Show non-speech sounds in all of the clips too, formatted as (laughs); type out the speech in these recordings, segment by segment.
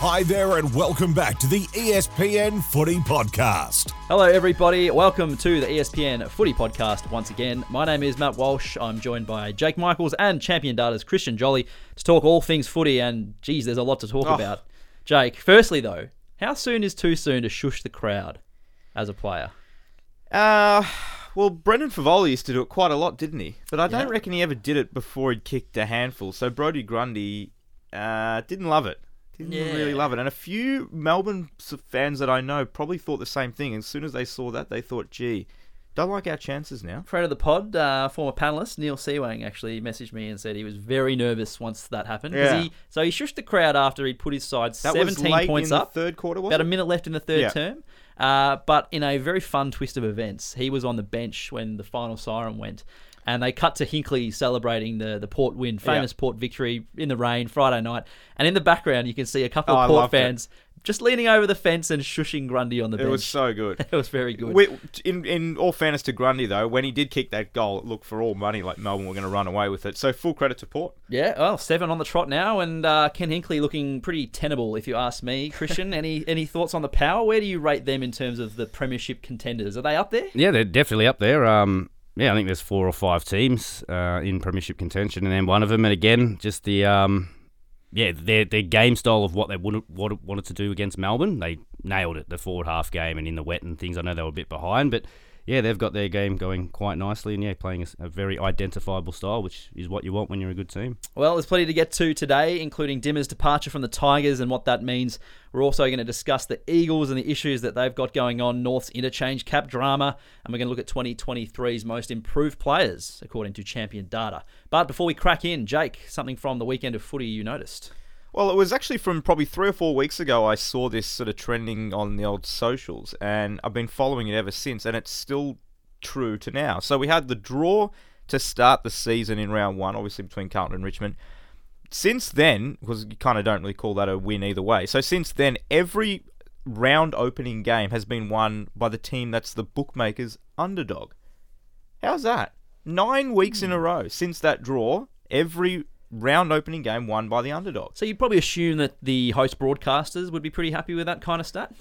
Hi there, and welcome back to the ESPN Footy Podcast. Hello, everybody. Welcome to the ESPN Footy Podcast once again. My name is Matt Walsh. I'm joined by Jake Michaels and Champion Data's Christian Joly to talk all things footy. And geez, there's a lot to talk Oh. about. Jake, firstly though, how soon is too soon to shush the crowd as a player? Uh, well, Brendan Fevola used to do it quite a lot, didn't he? But I don't Yeah. reckon he ever did it before he'd kicked a handful. So Brodie Grundy uh, didn't love it. Didn't really love it. And a few Melbourne fans that I know probably thought the same thing. As soon as they saw that, they thought, gee, don't like our chances now. Friend of the pod, uh, former panelist Neil Seawang actually messaged me and said he was very nervous once that happened. Yeah. He, so he shushed the crowd after he put his side That 17 was late points in up. the third quarter, about a minute left in the third Yeah. term. Uh, but in a very fun twist of events, he was on the bench when the final siren went. And they cut to Hinkley celebrating the, the Port win, famous Port victory in the rain Friday night. And in the background, you can see a couple Oh, I of Port loved it. fans just leaning over the fence and shushing Grundy on the bench. It was so good. (laughs) it was very good. We, in in all fairness to Grundy though, when he did kick that goal, it looked for all money like Melbourne were going to run away with it. So full credit to Port. yeah, well, seven on the trot now, and uh, Ken Hinkley looking pretty tenable, if you ask me. Christian, (laughs) any any thoughts on the power? Where do you rate them in terms of the premiership contenders? Are they up there? Yeah, they're definitely up there. Um, yeah, I think there's four or five teams uh, in premiership contention, and then one of them, and again, just the um, yeah, their their game style of what they wanted, what wanted to do against Melbourne, they nailed it. The forward half game and in the wet and things. I know they were a bit behind, but yeah, they've got their game going quite nicely, and yeah, playing a very identifiable style, which is what you want when you're a good team. Well, there's plenty to get to today, including Dimma's departure from the Tigers and what that means. We're also going to discuss the Eagles and the issues that they've got going on, North's interchange cap drama, and we're going to look at 2023's most improved players, according to Champion Data. But before we crack in, Jake, something from the weekend of footy you noticed. Well, it was actually from probably three or four weeks ago. I saw this sort of trending on the old socials, and I've been following it ever since, and it's still true to now. So we had the draw to start the season in round one, obviously between Carlton and Richmond. Since then, because you kind of don't really call that a win either way. So since then, every round opening game has been won by the team that's the bookmakers' underdog. How's that? Nine weeks in a hmm. row since that draw, every round opening game won by the underdog. So you'd probably assume that the host broadcasters would be pretty happy with that kind of stat.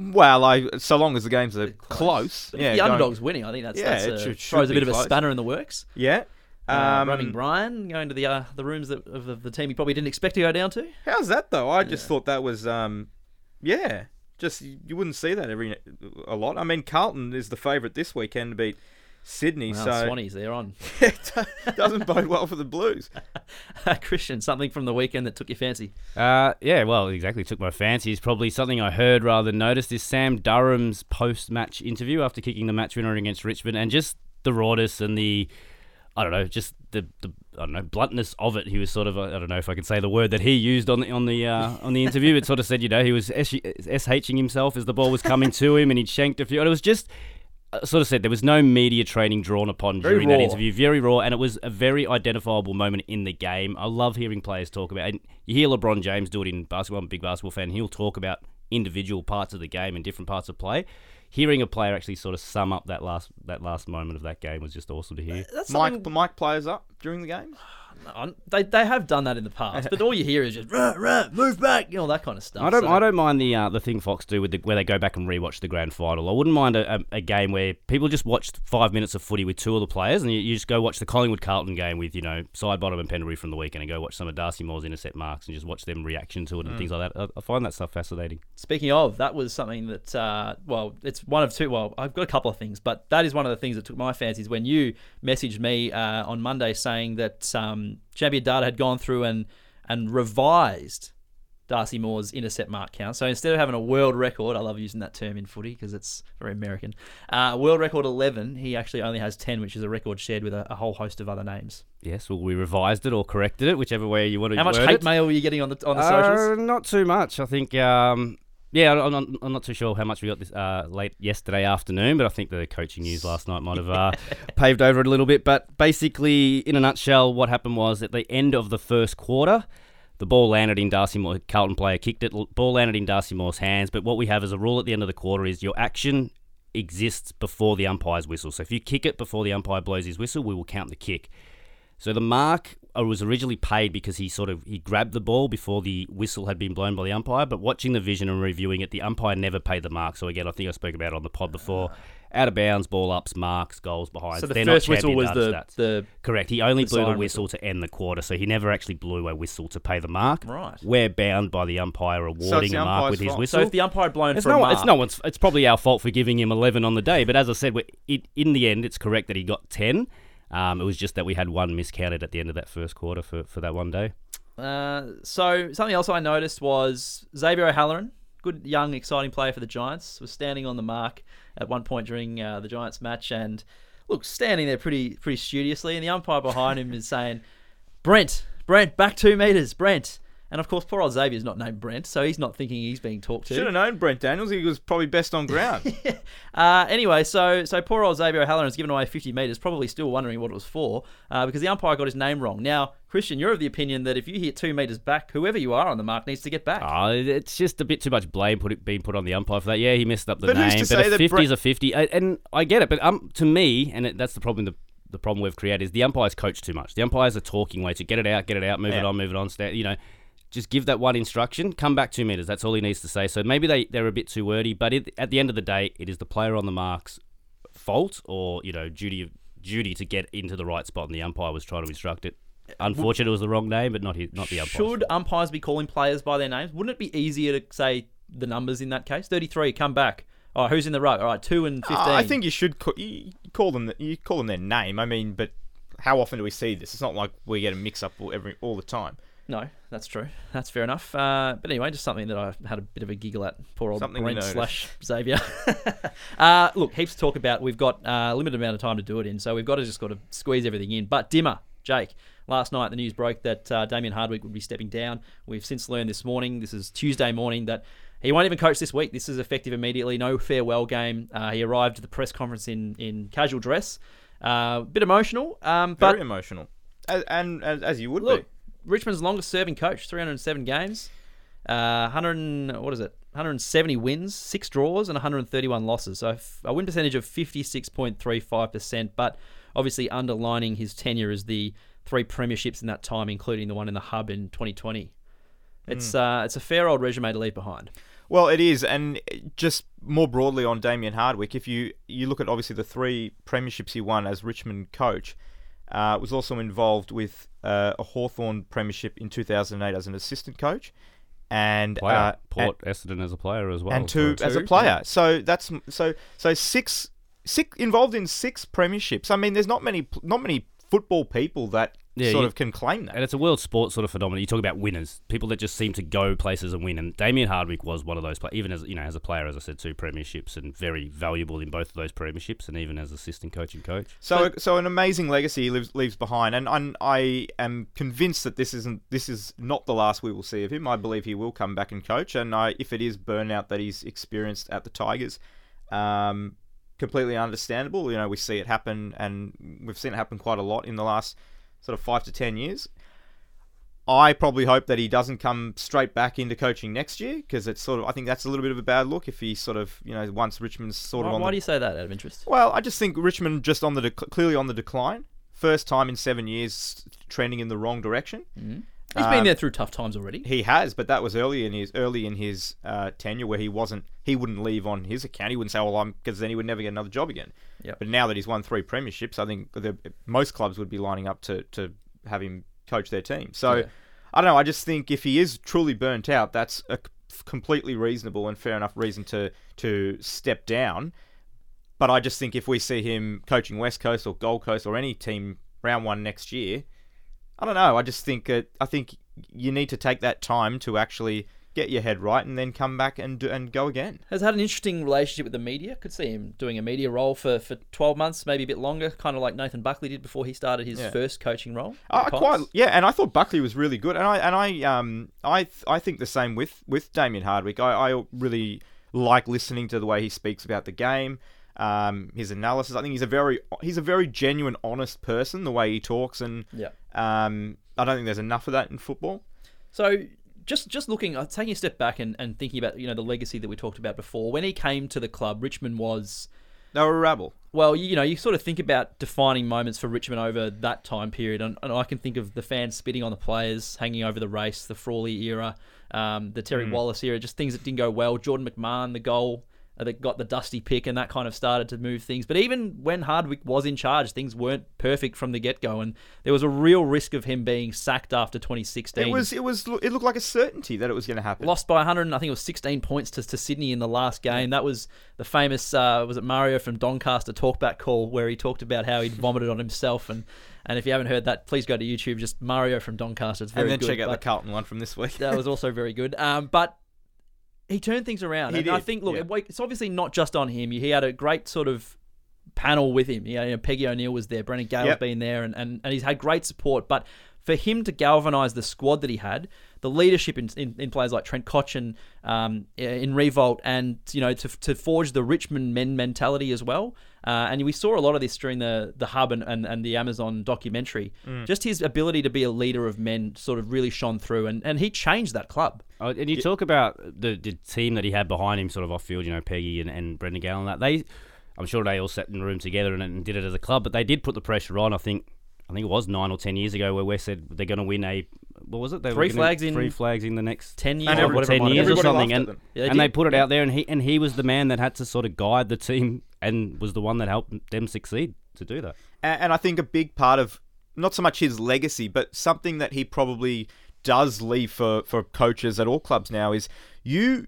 Well, I so long as the games are close. But yeah, the underdog's winning, I think that's, Yeah, that's uh, should- should throws a bit of a close. spanner in the works. Yeah. Uh, Um, Roaming Brian going to the uh, the rooms that, of the, the team he probably didn't expect to go down to. how's that though? I just thought that was, um, yeah, just you wouldn't see that every a lot. I mean, Carlton is the favourite this weekend to beat Sydney, Well, so Swannies, they're on. (laughs) it doesn't bode well for the Blues. (laughs) Christian, something from the weekend that took your fancy. Uh, yeah, well, exactly. Took my fancy. Is probably something I heard rather than noticed. Is Sam Durham's post-match interview after kicking the match winner against Richmond, and just the rawness and the, I don't know, just the, the I don't know bluntness of it. He was sort of I don't know if I can say the word that he used on the on the uh, on the interview. It sort of said you know he was shing himself as the ball was coming to him, and he'd shanked a few. And it was just. I Sort of said there was no media training drawn upon Very during that interview very raw, and it was a very identifiable moment in the game. I love hearing players talk about. And you hear LeBron James do it in basketball. I'm a big basketball fan. He'll talk about individual parts of the game and different parts of play. Hearing a player actually sort of sum up that last that last moment of that game was just awesome to hear. That's Mike, something- Mike players up during the game. They they have done that in the past, but all you hear is just rah, rah, move back, you know that kind of stuff. I don't. So- I don't mind the uh, the thing Fox do with the, where they go back and rewatch the grand final. I wouldn't mind a, a, a game where people just watched five minutes of footy with two of the players, and you, you just go watch the Collingwood Carlton game with you know Sidebottom and Pendlebury from the weekend, and go watch some of Darcy Moore's intercept marks and just watch them reaction to it and things like that. I, I find that stuff fascinating. Speaking of, that was something that, uh, well, it's one of two. Well, I've got a couple of things, but that is one of the things that took my fancy. Is when you messaged me uh, on Monday saying that um, Champion Data had gone through and and revised Darcy Moore's intercept mark count. So instead of having a world record, I love using that term in footy because it's very American. Uh, world record eleven, he actually only has ten, which is a record shared with a, a whole host of other names. Yes, well, we revised it or corrected it, whichever way you want to. Use it. How much hate it. mail were you getting on the on the Uh, socials? not too much. I think. Um, yeah, I'm not, I'm not too sure how much we got this uh, late yesterday afternoon, but I think the coaching news last night might have uh, (laughs) (laughs) paved over it a little bit. But basically, in a nutshell, what happened was at the end of the first quarter, the ball landed in Darcy Moore. Carlton player kicked it. Ball landed in Darcy Moore's hands. But what we have as a rule at the end of the quarter is your action exists before the umpire's whistle. So if you kick it before the umpire blows his whistle, we will count the kick. So the mark was originally paid because he sort of he grabbed the ball before the whistle had been blown by the umpire. But watching the vision and reviewing it, the umpire never paid the mark. So again, I think I spoke about it on the pod before. Ah. Out of bounds, ball ups, marks, goals behind. So the They're first not whistle was the, stats. the Correct. He only the blew the siren whistle, to end the quarter, so he never actually blew a whistle to pay the mark. Right. We're bound by the umpire awarding the a mark with his fault. whistle. so if the umpire blown it's for a mark, it's no one's. It's probably our fault for giving him eleven on the day. But as I said, we- it, in the end, it's correct that he got ten. Um, it was just that we had one miscounted at the end of that first quarter for, for that one day. Uh, so something else I noticed was Xavier O'Halloran, good young exciting player for the Giants, was standing on the mark at one point during uh, the Giants match and look standing there pretty pretty studiously, and the umpire behind him is saying, "Brent, Brent, back two meters, Brent." And of course, poor old Xavier's not named Brent, so he's not thinking he's being talked to. Should have known Brent Daniels. He was probably best on ground. (laughs) Uh, anyway, so so poor old Xavier O'Halloran has given away 50 metres, probably still wondering what it was for, uh, because the umpire got his name wrong. Now, Christian, you're of the opinion that if you hit two metres back, whoever you are on the mark needs to get back. Oh, it's just a bit too much blame put it, being put on the umpire for that. Yeah, he messed up the But name, who's to but say a that fifty Brent- is a fifty, I- and I get it. But um, to me, and it, that's the problem. The the problem we've created is the umpires coach too much. The umpires are talking way to get it out, get it out, move it on, move it on. Sta you know, just give that one instruction. Come back two meters. That's all he needs to say. So maybe they they're a bit too wordy, but it, at the end of the day, it is the player on the mark's fault or you know duty duty to get into the right spot, and the umpire was trying to instruct it. Unfortunate, it was the wrong name, but not his, not the umpire. Should umpires be calling players by their names? Wouldn't it be easier to say the numbers in that case? 33, come back. All right, who's in the ruck? All right, 2 and 15. Uh, I think you should call, you call them you call them their name. I mean, but how often do we see this? It's not like we get a mix up every all the time. No, that's true. That's fair enough. Uh, but anyway, just something that I had a bit of a giggle at. Poor old Something Brent slash Xavier. (laughs) uh, look, heaps to talk about. We've got uh, a limited amount of time to do it in, so we've got to just got to squeeze everything in. But Dimma, Jake, last night the news broke that uh, Damien Hardwick would be stepping down. We've since learned this morning, this is Tuesday morning, that he won't even coach this week. This is effective immediately. No farewell game. Uh, he arrived at the press conference in, in casual dress. Uh, a bit emotional, um, but Very emotional, as, and as, as you would Look, be. Richmond's longest serving coach, 307 games, uh, 100 and- what is it? 170 wins, six draws, and 131 losses. So a win percentage of 56.35%. But obviously underlining his tenure as the three premierships in that time, including the one in the hub in 2020. It's Hmm. uh, it's a fair old resume to leave behind. Well, it is, and just more broadly on Damien Hardwick, if you you look at obviously the three premierships he won as Richmond coach, uh, was also involved with uh, a Hawthorn premiership in 2008 as an assistant coach, and player. uh, Port Essendon as a player as well. and two So as a player. So that's so so six six involved in six premierships. I mean, there's not many not many football people that Yeah, sort you- of can claim that. And it's a world sports sort of phenomenon. You talk about winners, people that just seem to go places and win. And Damien Hardwick was one of those players, even as you know, as a player, as I said, two premierships and very valuable in both of those premierships, and even as assistant coach and coach. So, so an amazing legacy he leaves, leaves behind, and, and I am convinced that this isn't this is not the last we will see of him. I believe he will come back and coach, and I, if it is burnout that he's experienced at the Tigers, um, completely understandable. You know, we see it happen, and we've seen it happen quite a lot in the last sort of five to ten years. I probably hope that he doesn't come straight back into coaching next year because it's sort of I think that's a little bit of a bad look if he sort of you know once Richmond's sort Why, of on why the do you say that out of interest? well, I just think Richmond just on the dec- clearly on the decline. First time in seven years trending in the wrong direction. Mm-hmm. He's been there through tough times already. He has, but that was early in his early in his uh, tenure where he wasn't. He wouldn't leave on his account. He wouldn't say, "Well, I'm," because then he would never get another job again. Yep. But now that he's won three premierships, I think the, most clubs would be lining up to to have him coach their team. So Yeah. I don't know. I just think if he is truly burnt out, that's a completely reasonable and fair enough reason to to step down. But I just think if we see him coaching West Coast or Gold Coast or any team round one next year, I don't know. I just think uh, I think you need to take that time to actually get your head right and then come back and do, and go again. has had an interesting relationship with the media. Could see him doing a media role for, for 12 months, maybe a bit longer, kind of like Nathan Buckley did before he started his Yeah. first coaching role. I I quite yeah, and I thought Buckley was really good, and I and I um I th- I think the same with with Damien Hardwick. I, I really like listening to the way he speaks about the game, um, his analysis. I think he's a very he's a very genuine, honest person. The way he talks, and Yeah. um, I don't think there's enough of that in football. So just just looking, uh, taking a step back and, and thinking about you know the legacy that we talked about before. When he came to the club, Richmond was They were a rabble. Well, you know, you sort of think about defining moments for Richmond over that time period, and, and I can think of the fans spitting on the players, hanging over the race, the Frawley era, um, the Terry Wallace era, just things that didn't go well. Jordan McMahon, the goal that got the dusty pick, and that kind of started to move things. But even when Hardwick was in charge, things weren't perfect from the get go, and there was a real risk of him being sacked after 2016. It was. It was. It looked like a certainty that it was going to happen. Lost by 100, I think it was 16 points to, to Sydney in the last game. That was the famous, uh, was it Mario from Doncaster talkback call where he talked about how he'd vomited on himself. And, and if you haven't heard that, please go to YouTube, just Mario from Doncaster. It's very good. and then good. check out the Carlton one from this week. that was also very good. Um, but he turned things around. He and I think, look, yeah. it's obviously not just on him. He had a great sort of panel with him. You know, Peggy O'Neill was there, Brendan Gale's Yep. been there, and, and, and he's had great support. But for him to galvanise the squad that he had, the leadership in, in, in players like Trent Cotchin, um, in Riewoldt, and you know to, to forge the Richmond men mentality as well. Uh, and we saw a lot of this during the the hub and, and, and the Amazon documentary. Mm. Just his ability to be a leader of men sort of really shone through, and, and he changed that club. Oh, and you talk about the, the team that he had behind him, sort of off field, you know, Peggy and, and Brendan Gale and that. They, I'm sure they all sat in the room together and, and did it as a club, but they did put the pressure on. I think, I think it was nine or ten years ago where West said they're going to win a, what was it? They Three gonna- flags in- three flags in the next 10 years or every- whatever 10 years or something, and. Yeah, they and they put it out there, and he and he was the man that had to sort of guide the team and was the one that helped them succeed to do that. and, and I think a big part of not so much his legacy, but something that he probably does leave for, for coaches at all clubs now is you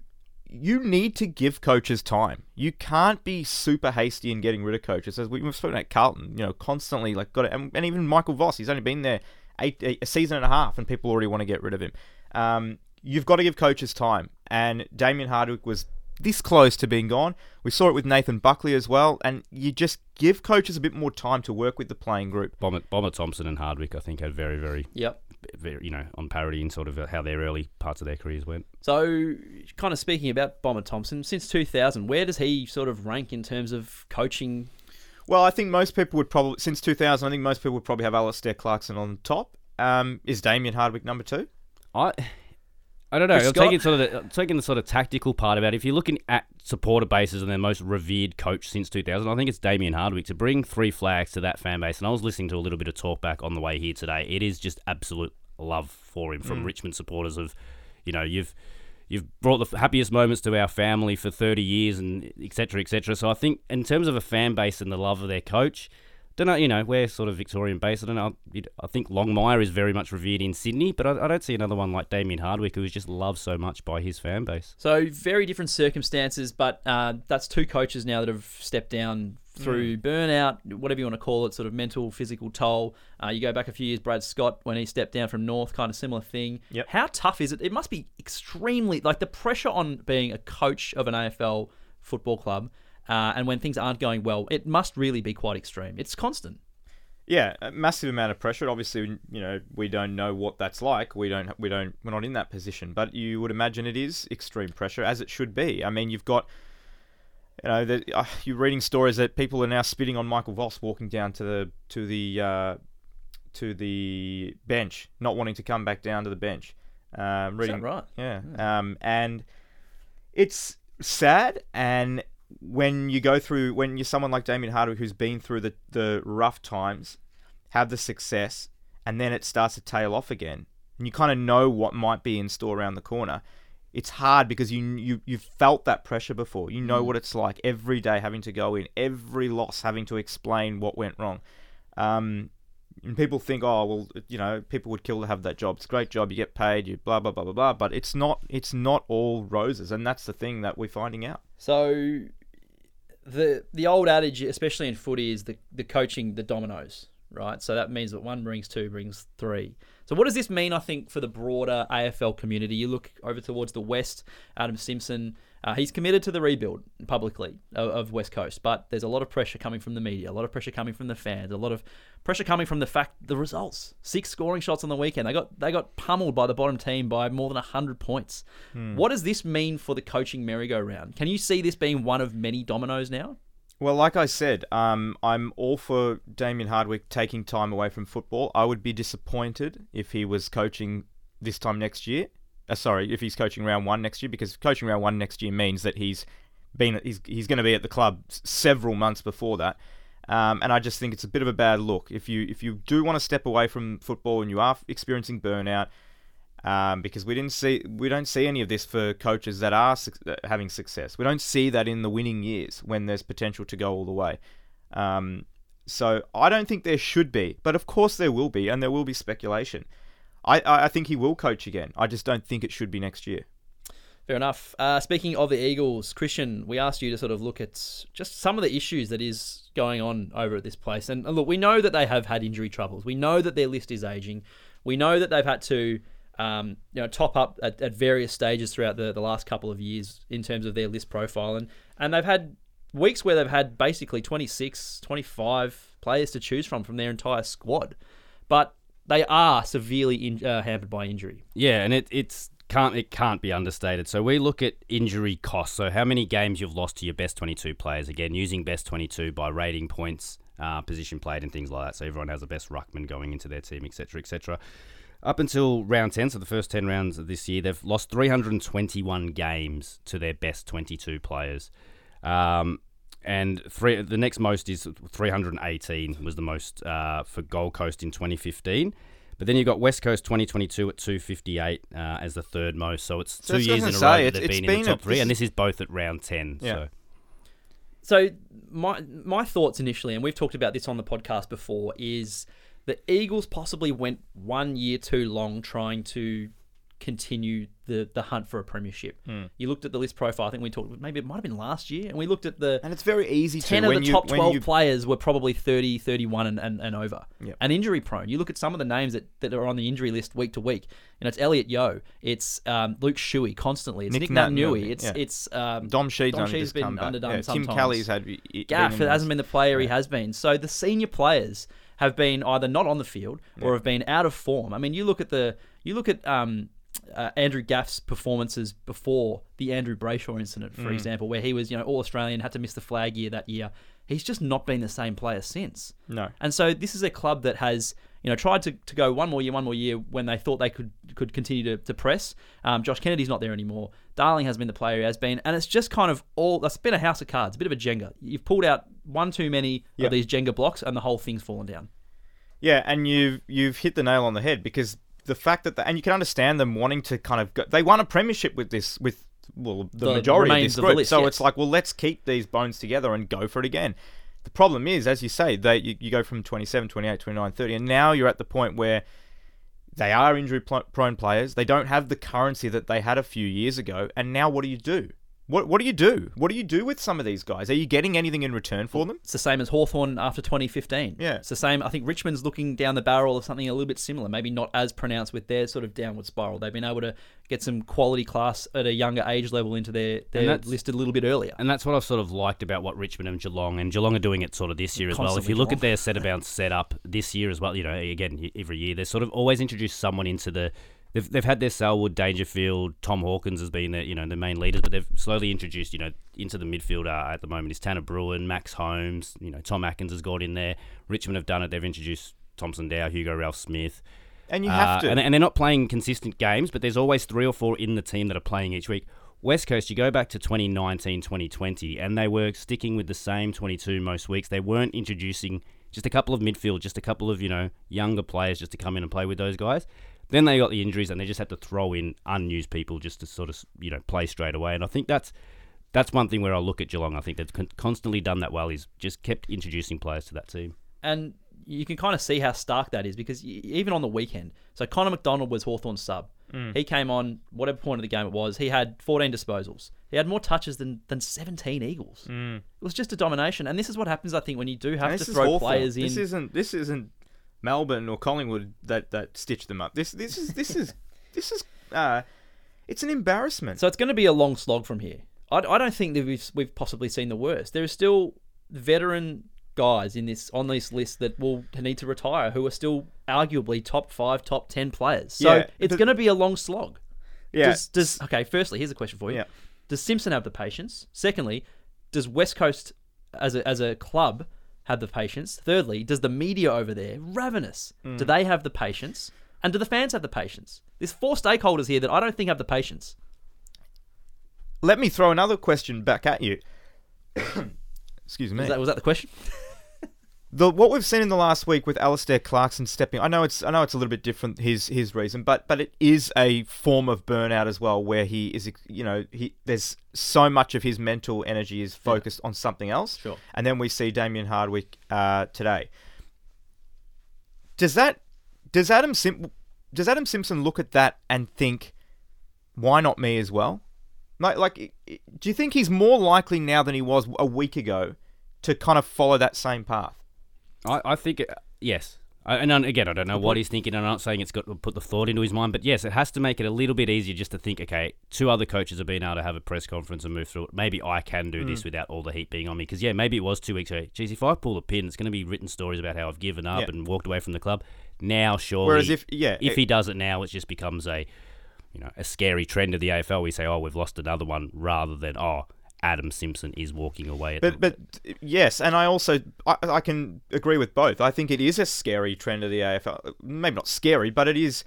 you need to give coaches time. You can't be super hasty in getting rid of coaches. As we- we've spoken at Carlton, you know, constantly like got it, and, and even Michael Voss, he's only been there eight a season and a half, and people already want to get rid of him. Um, you've got to give coaches time, and Damien Hardwick was this close to being gone. We saw it with Nathan Buckley as well, and you just give coaches a bit more time to work with the playing group. Bomber, Bomber Thompson and Hardwick, I think, had very, very, Yep. very, you know, on parity in sort of how their early parts of their careers went. So, kind of speaking about Bomber Thompson, since 2000, where does he sort of rank in terms of coaching? Well, I think most people would probably since 2000. I think most people would probably have Alastair Clarkson on top. Um, is Damien Hardwick number two? I I don't know. I'm taking sort of the, taking the sort of tactical part about it. If you're looking at supporter bases and their most revered coach since 2000, I think it's Damien Hardwick to bring three flags to that fan base. And I was listening to a little bit of talk back on the way here today. It is just absolute love for him from mm. Richmond supporters of, you know, you've you've brought the happiest moments to our family for 30 years and et cetera, et cetera. So I think in terms of a fan base and the love of their coach, don't know, you know, we're sort of Victorian based. I don't know. I think Longmire is very much revered in Sydney, but I, I don't see another one like Damien Hardwick who is just loved so much by his fan base. So, very different circumstances, but uh, that's two coaches now that have stepped down through burnout, whatever you want to call it, sort of mental, physical toll. Uh, you go back a few years, Brad Scott, when he stepped down from North, kind of similar thing. Yep. How tough is it? It must be extremely, like the pressure on being a coach of an AFL football club. Uh, and when things aren't going well, it must really be quite extreme. It's constant. Yeah, a massive amount of pressure. Obviously, you know, we don't know what that's like. We don't, we don't, we're not in that position. But you would imagine it is extreme pressure, as it should be. I mean, you've got, you know, the, uh, you're reading stories that people are now spitting on Michael Voss walking down to the to the uh, to the bench, not wanting to come back down to the bench. Um, reading, right? Yeah. Um, and it's sad. And when you go through, when you're someone like Damien Hardwick who's been through the, the rough times, have the success, and then it starts to tail off again, and you kind of know what might be in store around the corner. It's hard because you you you've felt that pressure before. You know what it's like every day having to go in, every loss having to explain what went wrong. Um, and people think, oh well, you know, people would kill to have that job. It's a great job. You get paid. You blah blah blah blah blah. But it's not. It's not all roses, and that's the thing that we're finding out. So the the old adage, especially in footy, is the the coaching the dominoes, right? So that means that one brings two, brings three. So what does this mean? I think for the broader AFL community, you look over towards the west. Adam Simpson, uh, he's committed to the rebuild publicly of, of West Coast, but there's a lot of pressure coming from the media, a lot of pressure coming from the fans, a lot of pressure coming from the fact the results. Six scoring shots on the weekend. They got they got pummeled by the bottom team by more than hundred points. What does this mean for the coaching merry-go-round? Can you see this being one of many dominoes now? Well, like I said, um, I'm all for Damien Hardwick taking time away from football. I would be disappointed if he was coaching this time next year. Uh, sorry, if he's coaching round one next year, because coaching round one next year means that he's been he's he's going to be at the club several months before that. Um, and I just think it's a bit of a bad look if you if you do want to step away from football and you are experiencing burnout, um, because we didn't see we don't see any of this for coaches that are are having success. We don't see that in the winning years when there's potential to go all the way. Um, so I don't think there should be, but of course there will be, and there will be speculation. I, I think he will coach again. I just don't think it should be next year. Fair enough. Uh, speaking of the Eagles, Christian, we asked you to sort of look at just some of the issues that is going on over at this place. And look, we know that they have had injury troubles. We know that their list is aging. We know that they've had to, um, you know, top up at, at various stages throughout the, the last couple of years in terms of their list profile. And, and they've had weeks where they've had basically 26, 25 players to choose from from their entire squad. But they are severely in, uh, hampered by injury. Yeah, and it it's can't it can't be understated. So we look at injury costs. So how many games you've lost to your best 22 players? Again, using best 22 by rating points, uh, position played, and things like that. So everyone has the best ruckman going into their team, etc., etc. Up until round 10, so the first 10 rounds of this year, they've lost 321 games to their best 22 players. Um, and three, the next most is 318 was the most uh, for Gold Coast in 2015. But then you've got West Coast 2022 at 258 uh, as the third most. So it's So two I years in a say, row that they've it's been in been the a- top three, and this is both at round 10. Yeah. So So my my thoughts initially, and we've talked about this on the podcast before, is the Eagles possibly went one year too long trying to continue the, the hunt for a premiership. Hmm. You looked at the list profile. I think we talked maybe it might have been last year, and we looked at the And it's very easy to ten of when the you, top 12 you, players were probably 30, 31 and, and, and over. Yep. And injury prone. You look at some of the names that, that are on the injury list week to week. You know, it's Elliot Yeo. It's um, Luke Shuey constantly. It's Nick Nick, Naitanui. It's yeah. it's um, Dom Sheed's Dom Sheed's been underdone yeah, Tim. Kelly's had Gaff hasn't been the player he has been. So the senior players have been either not on the field or have been out of form. I mean, you look at the you look at um, uh, Andrew Gaff's performances before the Andrew Brayshaw incident, Mm. for example, where he was you know all Australian, had to miss the flag year that year. He's just not been the same player since. No. And so this is a club that has, you know, tried to, to go one more year, one more year when they thought they could could continue to, to press. Um, Josh Kennedy's not there anymore. Darling has been the player he has been, and it's just kind of all. It's been a house of cards, a bit of a Jenga. You've pulled out one too many Yeah. of these Jenga blocks, and the whole thing's fallen down. Yeah, and you've you've hit the nail on the head because the fact that the, and you can understand them wanting to kind of go, they won a premiership with this with well the, The majority of this of the group. list, so yes. it's like well let's keep these bones together and go for it again. The problem is as you say they you, you go from 27, 28, 29, 30 and now you're at the point where they are injury prone players. They don't have the currency that they had a few years ago and now what do you do? What what do you do? What do you do with some of these guys? Are you getting anything in return for them? It's the same as Hawthorn after 2015. Yeah. It's the same. I think Richmond's looking down the barrel of something a little bit similar, maybe not as pronounced with their sort of downward spiral. They've been able to get some quality class at a younger age level into their, their that's- listed a little bit earlier. And that's what I've sort of liked about what Richmond and Geelong and Geelong are doing it sort of this year as well. If you look at their set of (laughs) about setup this year as well, you know, again every year they sort of always introduce someone into the. They've, they've had their Selwood, Dangerfield, Tom Hawkins has been the you know the main leaders, but they've slowly introduced you know into the midfield uh, at the moment is Tanner Bruhn, Max Holmes, you know Tom Atkins has got in there. Richmond have done it. They've introduced Thompson Dow, Hugo Ralphsmith. And you have Uh, to And, and they're not playing consistent games, but there's always three or four in the team that are playing each week. West Coast, you go back to 2019, 2020, and they were sticking with the same 22 most weeks. They weren't introducing just a couple of midfield, just a couple of, you know, younger players just to come in and play with those guys. Then they got the injuries and they just had to throw in unused people just to sort of, you know, play straight away. And I think that's that's one thing where I look at Geelong. I think they've con- constantly done that well. Is just kept introducing players to that team. and you can kind of see how stark that is because y- even on the weekend, so Connor MacDonald was Hawthorn's sub. Mm. He came on whatever point of the game it was. He had 14 disposals. He had more touches than, than 17 Eagles. Mm. It was just a domination, and this is what happens, I think, when you do have And to throw players in. This isn't this isn't Melbourne or Collingwood that that stitched them up. This this is this is (laughs) this is uh, it's an embarrassment. So it's going to be a long slog from here. I, I don't think that we've we've possibly seen the worst. There are still veteran guys in this on this list that will need to retire who are still arguably top five, top ten players. So Yeah, it's going to be a long slog. yeah, Does, does okay? Firstly, here's a question for you. Yeah. Does Simpson have the patience? Secondly, does West Coast as a as a club have the patience? Thirdly, does the media over there ravenous? Mm. Do they have the patience? And do the fans have the patience? There's four stakeholders here that I don't think have the patience. let me throw another question back at you. (coughs) Excuse me. Was that, was that the question? (laughs) the what we've seen in the last week with Alastair Clarkson stepping, I know it's I know it's a little bit different his his reason, but but it is a form of burnout as well, where he is you know he there's so much of his mental energy is focused on something else. Sure. And then we see Damien Hardwick uh, today. Does that does Adam Sim does Adam Simpson look at that and think, why not me as well? Like like, do you think he's more likely now than he was a week ago to kind of follow that same path? I, I think, it, yes. I, and again, I don't know what he's thinking. I'm not saying it's got to put the thought into his mind, but yes, it has to make it a little bit easier just to think, okay, two other coaches have been able to have a press conference and move through it. Maybe I can do this mm. without all the heat being on me. Because, yeah, maybe it was two weeks ago. Geez, if I pull a pin, it's going to be written stories about how I've given up Yeah. and walked away from the club. Now, surely, Whereas if yeah, if it- he does it now, it just becomes a, you know, a scary trend of the AFL. We say, oh, we've lost another one, rather than, oh, Adam Simpson is walking away. At But but yes, and I also I, I can agree with both. I think it is a scary trend of the AFL. Maybe not scary, but it is.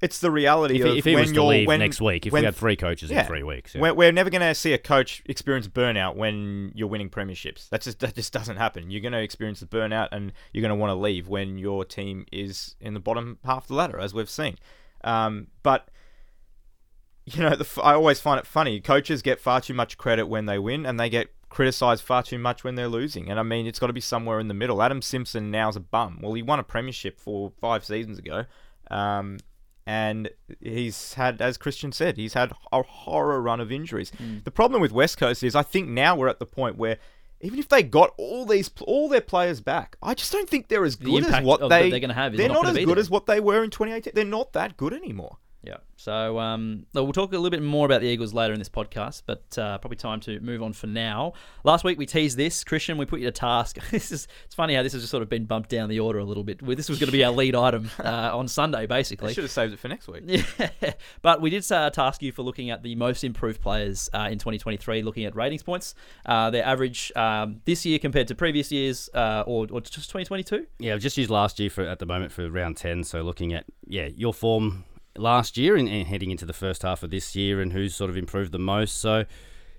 It's the reality if, of if he when was to you're leave when, next week, if when, we had three coaches yeah. in three weeks, yeah. We're, we're never going to see a coach experience burnout when you're winning premierships. That's just that just doesn't happen. You're going to experience the burnout, and you're going to want to leave when your team is in the bottom half of the ladder, as we've seen. Um, but you know, the, I always find it funny. Coaches get far too much credit when they win, and they get criticized far too much when they're losing. And I mean, it's got to be somewhere in the middle. Adam Simpson now's a bum. Well, he won a premiership four, five seasons ago, um, and he's had, as Christian said, he's had a horror run of injuries. The problem with West Coast is, I think now we're at the point where. Even if they got all these all their players back, I just don't think they're as The good as impact what they they're gonna have is They're not not, as good there. as what they were in 2018. They're not that good anymore. Yeah. So um, no, we'll talk a little bit more about the Eagles later in this podcast, but uh, probably time to move on for now. Last week we teased this, Christian. We put you to task. (laughs) this is it's funny how this has just sort of been bumped down the order a little bit. Well, This was going to be our lead item (laughs) uh, on Sunday, They basically. should have saved it for next week. (laughs) Yeah, but we did uh, task you for looking at the most improved players uh, in 2023, looking at ratings points, uh, their average um, this year compared to previous years, uh, or, or just 2022. Yeah, I've just used last year for at the moment for round ten. So looking at yeah your form last year and, and heading into the first half of this year, and who's sort of improved the most. So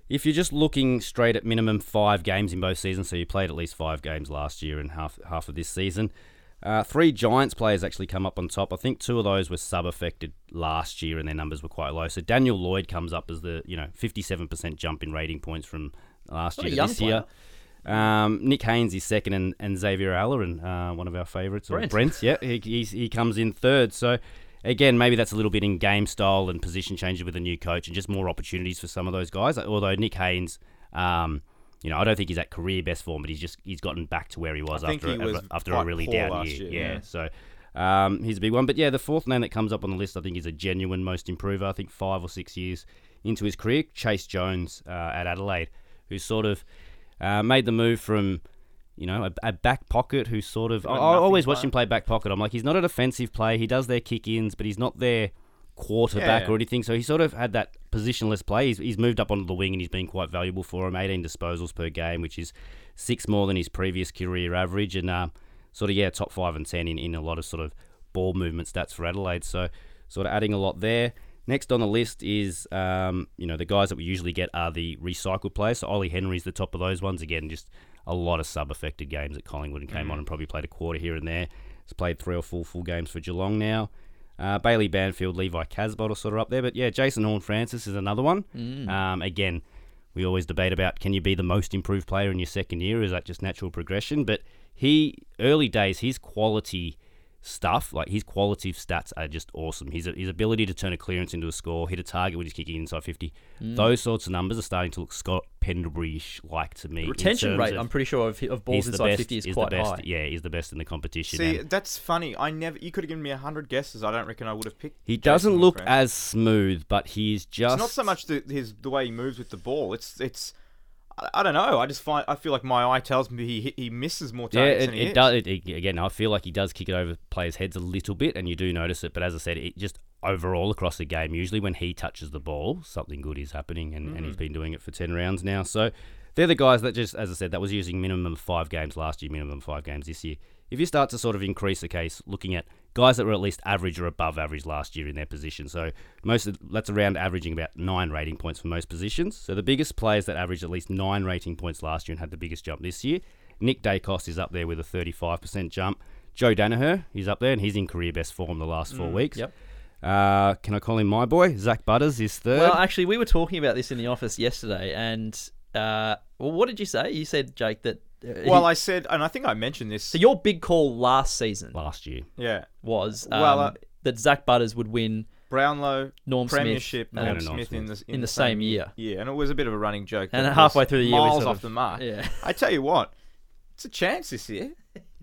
if you're just looking straight at minimum five games in both seasons, so you played at least five games last year and half half of this season. Uh, three Giants players actually come up on top. I think two of those were sub affected last year, and their numbers were quite low. So Daniel Lloyd comes up as the you know 57% jump in rating points from last What year to this year. Um, Nick Haynes is second, and, and Xavier O'Halloran, uh, one of our favourites, or Brent. Brent's. Yeah, he, he's, he comes in third. So again, maybe that's a little bit in game style and position changes with a new coach, and just more opportunities for some of those guys. Although Nick Haynes, um, you know, I don't think he's at career best form, but he's just he's gotten back to where he was after he a, after a really down year. year, yeah. yeah. so. Um, he's a big one, but yeah, the fourth name that comes up on the list, I think, is a genuine most improver. I think five or six years into his career, Chayce Jones uh, at Adelaide, who sort of uh, made the move from you know, a, a back pocket who sort of. I, nothing always watch him play back pocket. I'm like, he's not an offensive play. He does their kick ins, but he's not their quarterback Yeah. or anything. So he sort of had that positionless play. He's, he's moved up onto the wing and he's been quite valuable for him. 18 disposals per game, which is six more than his previous career average. And um, sort of, yeah, top five and 10 in, in a lot of sort of ball movement stats for Adelaide. So sort of adding a lot there. Next on the list is, um, you know, the guys that we usually get are the recycled players. So Ollie Henry's the top of those ones. Again, just a lot of sub-affected games at Collingwood and came on and probably played a quarter here and there. He's played three or four full games for Geelong now. Uh, Bailey Banfield, Levi Casboult are sort of up there, but yeah, Jason Horne-Francis is another one. Um, again, we always debate about can you be the most improved player in your second year? Is that just natural progression? But he early days, his quality stuff, like his quality of stats are just awesome. His his ability to turn a clearance into a score, hit a target when he's kicking inside fifty, mm. those sorts of numbers are starting to look Scott Pendlebury-ish like to me. in Retention rate, of I'm pretty sure of, of balls inside best, 50 is he's quite the best, high. Yeah, he's the best in the competition. See, and that's funny. I never. You could have given me a hundred guesses. I don't reckon I would have picked. he doesn't look as smooth, but he's just It's not so much the his the way he moves with the ball. It's it's. I, I don't know. I just find I feel like my eye tells me he he misses more Yeah, targets it, than he it hits. does. It, it- again, I feel like he does kick it over players' heads a little bit, and you do notice it. But as I said, it just overall across the game, usually when he touches the ball, something good is happening, and, Mm. and he's been doing it for ten rounds now. So they're the guys that just, as I said, that was using minimum five games last year, minimum five games this year. If you start to sort of increase the case, looking at guys that were at least average or above average last year in their position. So most of, that's around averaging about nine rating points for most positions. So the biggest players that averaged at least nine rating points last year and had the biggest jump this year. Nick Daicos is up there with a 35% jump. Joe Daniher, he's up there and he's in career best form the last four weeks. Yep. Uh, can I call him my boy? Zak Butters is third. Well, actually, we were talking about this in the office yesterday, and uh, well, what did you say? You said, Jake, that. Uh, Well, he- I said, and I think I mentioned this. so your big call last season last year. yeah, was um, Well, uh, that Zak Butters would win Brownlow, Norm Premiership, Smith, Norm and, Norm Smith in the in, In the same year. Yeah, and it was a bit of a running joke. and that it halfway through the year, we miles sort off of- the mark. (laughs) Yeah. I tell you what, it's a chance this year.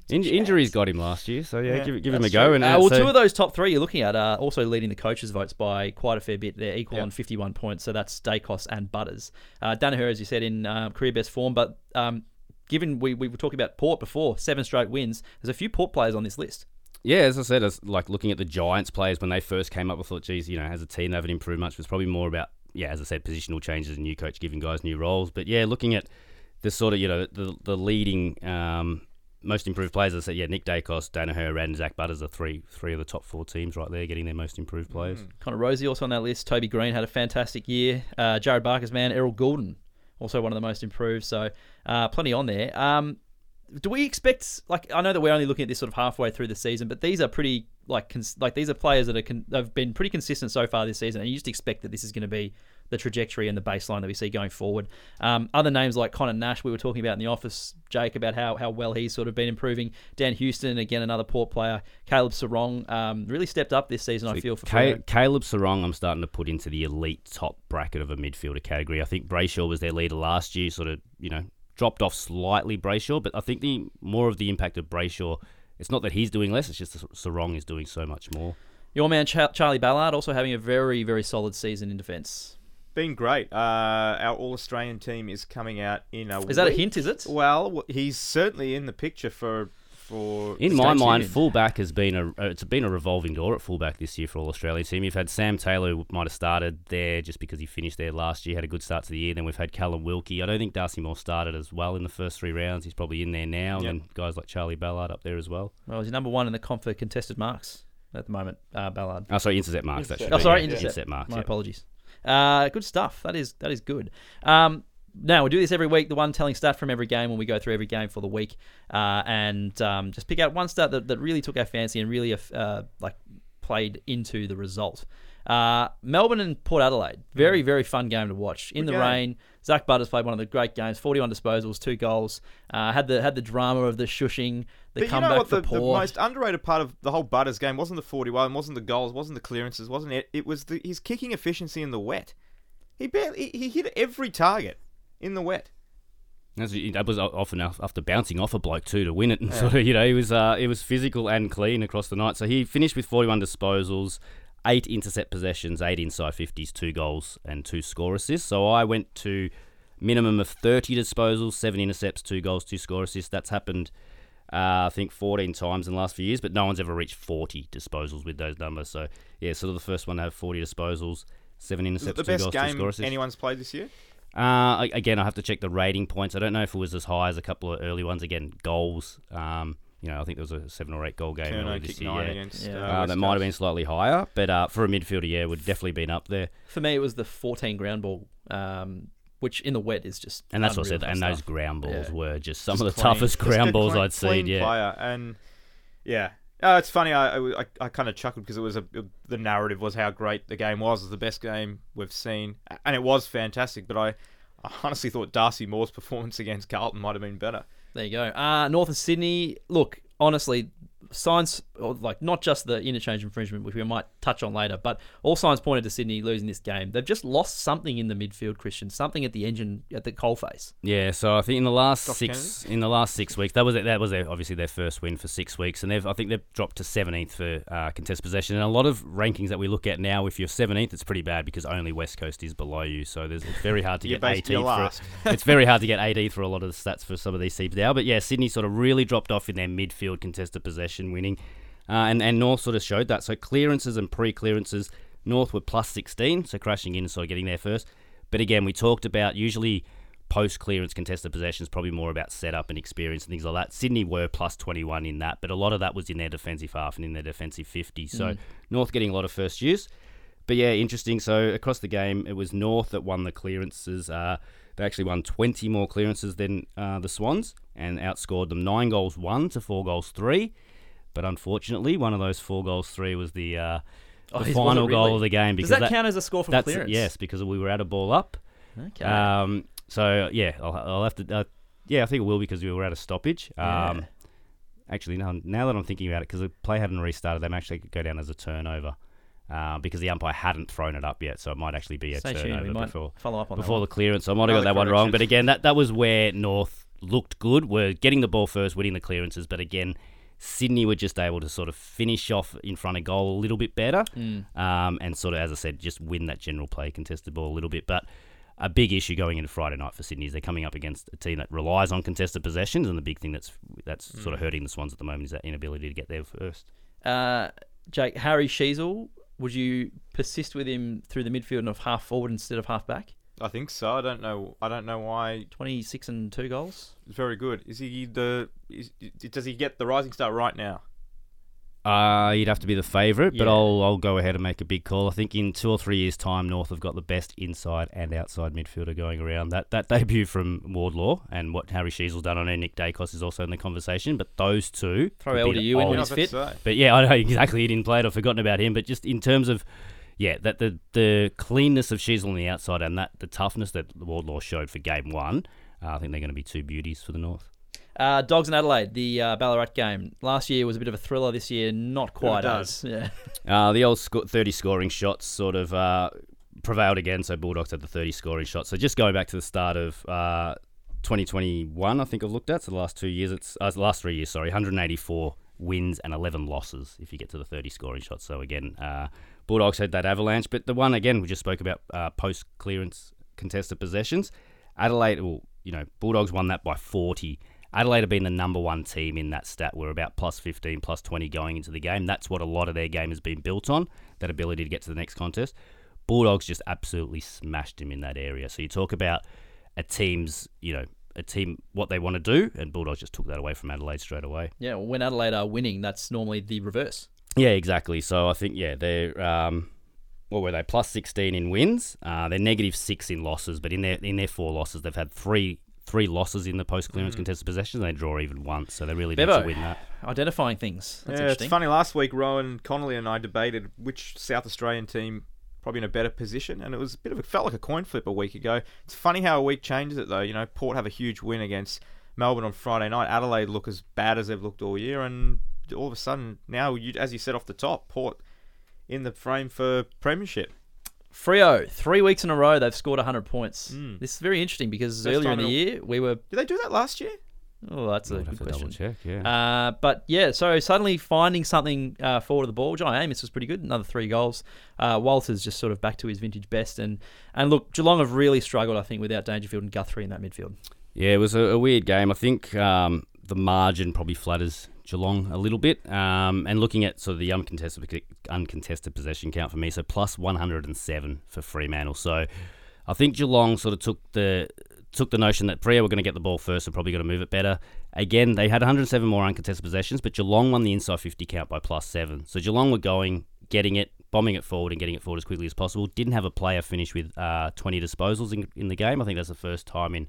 In- injuries got him last year, so yeah, Yeah, give, give him a that's go. true. And Uh, uh, well, so- two of those top three you're looking at are also leading the coaches' votes by quite a fair bit. They're equal Yeah. on 51 points, so that's Daicos and Butters. Uh, Daniher, as you said, in uh, career best form, but um, given we, we were talking about Port before, seven straight wins, there's a few Port players on this list. Yeah, as I said, as like looking at the Giants players when they first came up, I thought, geez, you know, as a team they haven't improved much. It was probably more about, yeah, as I said, positional changes and new coach giving guys new roles. But yeah, looking at the sort of, you know, the the leading um, most improved players, I said, yeah, Nick Daicos, Daniher, and Zak Butters are three three of the top four teams right there, getting their most improved players. Connor Rozee also on that list. Toby Greene had a fantastic year. Uh, Jared Barker's man, Errol Gulden, also one of the most improved. So uh, plenty on there. Um, do we expect like I know that we're only looking at this sort of halfway through the season, but these are pretty like cons- like these are players that are con- have been pretty consistent so far this season, and you just expect that this is going to be the trajectory and the baseline that we see going forward. Um, other names like Conor Nash, we were talking about in the office, Jake, about how, how well he's sort of been improving. Dan Houston, again, another port player. Caleb Serong um, really stepped up this season, I feel, for Ca- Caleb Serong, I'm starting to put into the elite top bracket of a midfielder category. I think Brayshaw was their leader last year, sort of, you know, dropped off slightly, Brayshaw, but I think the more of the impact of Brayshaw, it's not that he's doing less, it's just Serong is doing so much more. Your man Charlie Ballard also having a very, very solid season in defence. Been great. Uh, our All Australian team is coming out in a. Is that a hint? Is it? Well, he's certainly in the picture for for. In my mind, union. fullback has been a uh, it's been a revolving door at fullback this year for all Australian team. You've had Sam Taylor who might have started there just because he finished there last year, had a good start to the year. Then we've had Callum Wilkie. I don't think Darcy Moore started as well in the first three rounds. He's probably in there now. Yep. And then guys like Charlie Ballard up there as well. Well, he's number one in the comp for contested marks at the moment, uh, Ballard. Oh, sorry, intercept marks. That should Oh, be, sorry, yeah. intercept. marks. My yeah. apologies. Uh, good stuff. That is that is good. Um, now we do this every week. The one telling stat from every game when we go through every game for the week, uh, and um, just pick out one stat that, that really took our fancy and really uh, like played into the result. Uh, Melbourne and Port Adelaide, very very fun game to watch. In Good the game. rain, Zak Butters played one of the great games. Forty-one disposals, two goals. Uh, had the had the drama of the shushing, the But you know what? The, the most underrated part of the whole Butters game wasn't the 41, wasn't the goals, wasn't the clearances, wasn't it? It was the, his kicking efficiency in the wet. He barely he, he hit every target in the wet. That was often after bouncing off a bloke too to win it, and sort of you know he was uh, it was physical and clean across the night. So he finished with 41 disposals, eight intercept possessions, eight inside 50s, two goals and two score assists. So I went to minimum of 30 disposals, seven intercepts, two goals, two score assists. That's happened. Uh, I think 14 times in the last few years, but no one's ever reached 40 disposals with those numbers. So, yeah, sort of the first one to have 40 disposals, seven Is it intercepts, the two best goals, game score anyone's played this year? Uh, again, I have to check the rating points. I don't know if it was as high as a couple of early ones. Again, goals. Um, you know, I think there was a seven or eight goal game Kerno earlier this year. nine Yeah. against. Yeah. Uh, Uh, that might have been slightly higher, but uh, for a midfielder, yeah, would definitely been up there. For me, it was the 14 ground ball, um, which in the wet is just. And that's what I said. And stuff. those ground balls Yeah. were just some Just of the clean. toughest ground a balls clean- I'd seen. Yeah, player. and yeah. Oh, it's funny. I I, I kind of chuckled because it was a the narrative was how great the game was. It was the best game we've seen, and it was fantastic. But I, I honestly thought Darcy Moore's (laughs) performance against Carlton might have been better. There you go. Uh, North of Sydney. Look, honestly, signs or like not just the interchange infringement, which we might touch on later, but all signs pointed to Sydney losing this game. They've just lost something in the midfield, Christian. Something at the engine at the coalface. Yeah, so I think in the last Josh six in the last six weeks that was. That was their, obviously their first win for six weeks, and they've I think they've dropped to seventeenth for uh, contest possession. And a lot of rankings that we look at now, if you're seventeenth, it's pretty bad because only West Coast is below you. So there's, it's very hard to You're get basically eighteenth. last. For, (laughs) it's very hard to get eighteenth for a lot of the stats for some of these teams now. But yeah, Sydney sort of really dropped off in their midfield contested possession winning, uh, and and North sort of showed that. So clearances and pre-clearances, North were plus sixteen, so crashing in and sort of getting there first. But again, we talked about usually post clearance contested possessions, probably more about setup and experience and things like that. Sydney were plus 21 in that, but a lot of that was in their defensive half and in their defensive 50. So North getting a lot of first use. But yeah, interesting. So across the game, it was North that won the clearances. Uh, they actually won 20 more clearances than uh, the Swans and outscored them nine goals one to four goals three. But unfortunately, one of those four goals three was the, uh, Oh, the was it final goal of the game Does because that, count as a score from that's clearance? yes because we were at a ball up. Okay. Um, so yeah, I'll, I'll have to. Uh, yeah, I think it will because we were at a stoppage. Um, Yeah. Actually, now, now that I'm thinking about it, because the play hadn't restarted, they may actually go down as a turnover uh, because the umpire hadn't thrown it up yet, so it might actually be a Stay turnover before follow up on before the clearance. So I might have got that one wrong. But again, that that was where North looked good. Were getting the ball first, winning the clearances. But again, Sydney were just able to sort of finish off in front of goal a little bit better, um, and sort of, as I said, just win that general play contested ball a little bit. But a big issue going into Friday night for Sydney is they're coming up against a team that relies on contested possessions, and the big thing that's that's sort of hurting the Swans at the moment is that inability to get there first. Uh, Jake, Harry Sheezel, would you persist with him through the midfield and of half forward instead of half back? I think so. I don't know. I don't know why. 26 and two goals. Very good. Is he the? Is, does he get the rising star right now? Uh, you'd have to be the favourite, but Yeah. I'll I'll go ahead and make a big call. I think in two or three years' time, North have got the best inside and outside midfielder going around. That that (laughs) debut from Wardlaw and what Harry Sheezel's done on it, Nick Daicos is also in the conversation. But those two Throw could be LDU in the when he's I was fit. about. But yeah, (laughs) I know exactly. He didn't play it. I've forgotten about him. But just in terms of, yeah, that the the cleanness of Sheezel on the outside and that the toughness that Wardlaw showed for game one, uh, I think they're going to be two beauties for the North. Uh, Dogs in Adelaide, the uh, Ballarat game. Last year was a bit of a thriller. This year, not quite does. as. Yeah. (laughs) Uh, the old sco- 30 scoring shots sort of uh, prevailed again. So Bulldogs had the 30 scoring shots. So just going back to the start of uh, 2021, I think I've looked at. So the last two years, it's uh, the last three years, sorry, 184 wins and 11 losses if you get to the 30 scoring shots. So again, uh, Bulldogs had that avalanche. But the one, again, we just spoke about uh, post clearance contested possessions. Adelaide, well, you know, Bulldogs won that by 40. Adelaide have been the number one team in that stat. We're about plus 15, plus 20 going into the game. That's what a lot of their game has been built on, that ability to get to the next contest. Bulldogs just absolutely smashed him in that area. So you talk about a team's, you know, a team what they want to do, and Bulldogs just took that away from Adelaide straight away. Yeah, well, when Adelaide are winning, that's normally the reverse. Yeah, exactly. So I think yeah, they're um, what were they plus sixteen in wins? Uh, they're negative six in losses, but in their in their four losses, they've had three three losses in the post clearance contested possessions. They draw even once, so they really need Bevo. to win that. Identifying things. That's yeah, it's interesting. funny. Last week, Rohan Connolly and I debated which South Australian team probably in a better position, and it was a bit of a felt like a coin flip a week ago. It's funny how a week changes it though. You know, Port have a huge win against Melbourne on Friday night. Adelaide look as bad as they've looked all year, and all of a sudden now, you, as you said off the top, Port in the frame for premiership. Freo, three weeks in a row, they've scored 100 points. Mm. This is very interesting because First earlier in the year, we were. Did they do that last year? Oh, that's a I'd have good to question. double check. Yeah. Uh, but yeah, so suddenly finding something uh, forward of the ball. Jye Amiss was pretty good, another three goals. Uh, Walter's just sort of back to his vintage best, and and look, Geelong have really struggled, I think, without Dangerfield and Guthrie in that midfield. Yeah, it was a, a weird game. I think um, the margin probably flatters Geelong a little bit. Um, and looking at sort of the uncontested uncontested possession count for me, so plus 107 for Fremantle. So I think Geelong sort of took the took the notion that Freo were going to get the ball first and probably going to move it better. Again, they had 107 more uncontested possessions, but Geelong won the inside 50 count by plus seven. So Geelong were going, getting it, bombing it forward, and getting it forward as quickly as possible. Didn't have a player finish with uh, 20 disposals in, in the game. I think that's the first time in